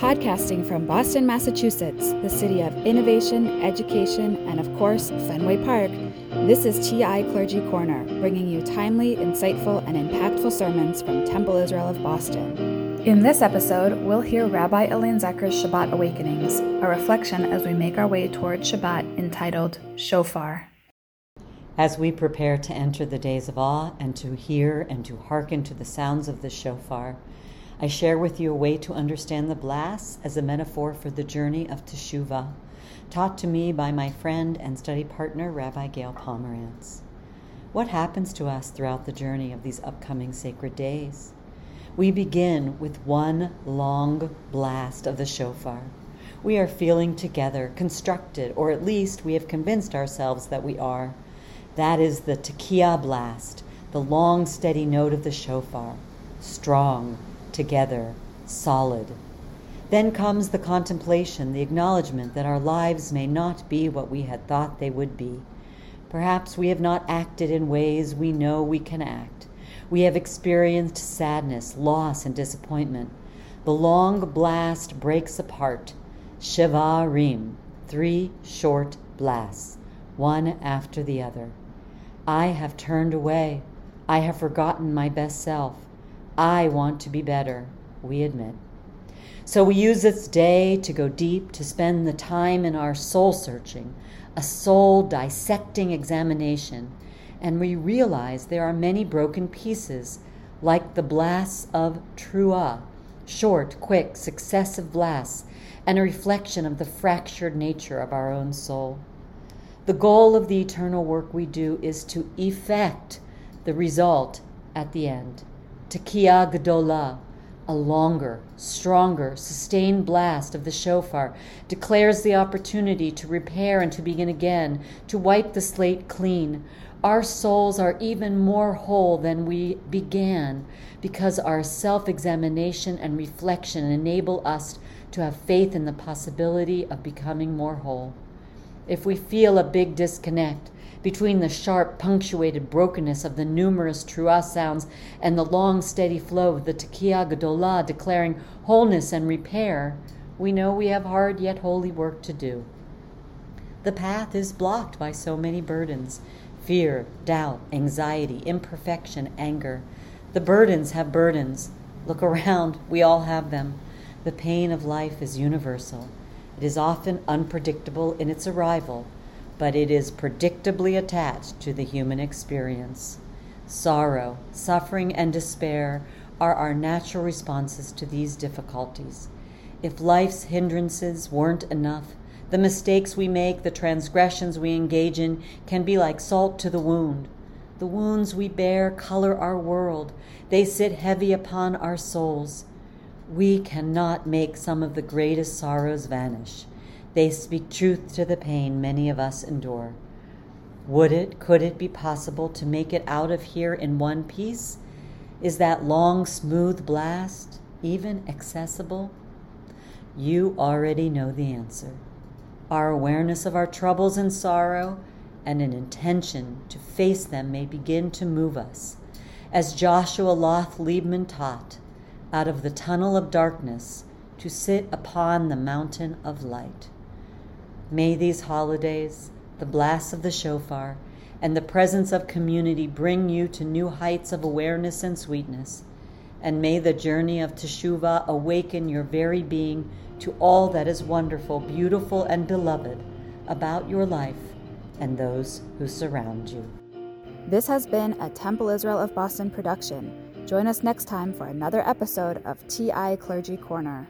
Podcasting from Boston, Massachusetts, the city of innovation, education, and of course, Fenway Park, this is TI Clergy Corner, bringing you timely, insightful, and impactful sermons from Temple Israel of Boston. In this episode, we'll hear Rabbi Elaine Zecher's Shabbat Awakenings, a reflection as we make our way toward Shabbat entitled Shofar. As we prepare to enter the days of awe and to hear and to hearken to the sounds of the shofar, I share with you a way to understand the blast as a metaphor for the journey of Teshuvah, taught to me by my friend and study partner, Rabbi Gail Pomerantz. What happens to us throughout the journey of these upcoming sacred days? We begin with one long blast of the shofar. We are feeling together, constructed, or at least we have convinced ourselves that we are. That is the tekiah blast, the long, steady note of the shofar. Strong, together, solid. Then comes the contemplation, the acknowledgement that our lives may not be what we had thought they would be. Perhaps we have not acted in ways we know we can act. We have experienced sadness, loss, and disappointment. The long blast breaks apart. Shevarim, three short blasts, one after the other. I have turned away. I have forgotten my best self. I want to be better, we admit. So we use this day to go deep, to spend the time in our soul searching, a soul dissecting examination, and we realize there are many broken pieces, like the blasts of Trua, short, quick, successive blasts, and a reflection of the fractured nature of our own soul. The goal of the eternal work we do is to effect the result at the end. Tekiah Gedolah, a longer, stronger, sustained blast of the shofar declares the opportunity to repair and to begin again, to wipe the slate clean. Our souls are even more whole than we began because our self examination and reflection enable us to have faith in the possibility of becoming more whole. If we feel a big disconnect, between the sharp, punctuated brokenness of the numerous trua sounds and the long, steady flow of the tekiah declaring wholeness and repair, we know we have hard yet holy work to do. The path is blocked by so many burdens fear, doubt, anxiety, imperfection, anger. The burdens have burdens. Look around, we all have them. The pain of life is universal. It is often unpredictable in its arrival but it is predictably attached to the human experience. Sorrow, suffering, and despair are our natural responses to these difficulties. If life's hindrances weren't enough, the mistakes we make, the transgressions we engage in, can be like salt to the wound. The wounds we bear color our world, they sit heavy upon our souls. We cannot make some of the greatest sorrows vanish. They speak truth to the pain many of us endure. Would it, could it be possible to make it out of here in one piece? Is that long, smooth blast even accessible? You already know the answer. Our awareness of our troubles and sorrow and an intention to face them may begin to move us. As Joshua Loth Liebman taught, out of the tunnel of darkness to sit upon the mountain of light. May these holidays, the blasts of the shofar, and the presence of community bring you to new heights of awareness and sweetness. And may the journey of Teshuvah awaken your very being to all that is wonderful, beautiful, and beloved about your life and those who surround you. This has been a Temple Israel of Boston production. Join us next time for another episode of TI Clergy Corner.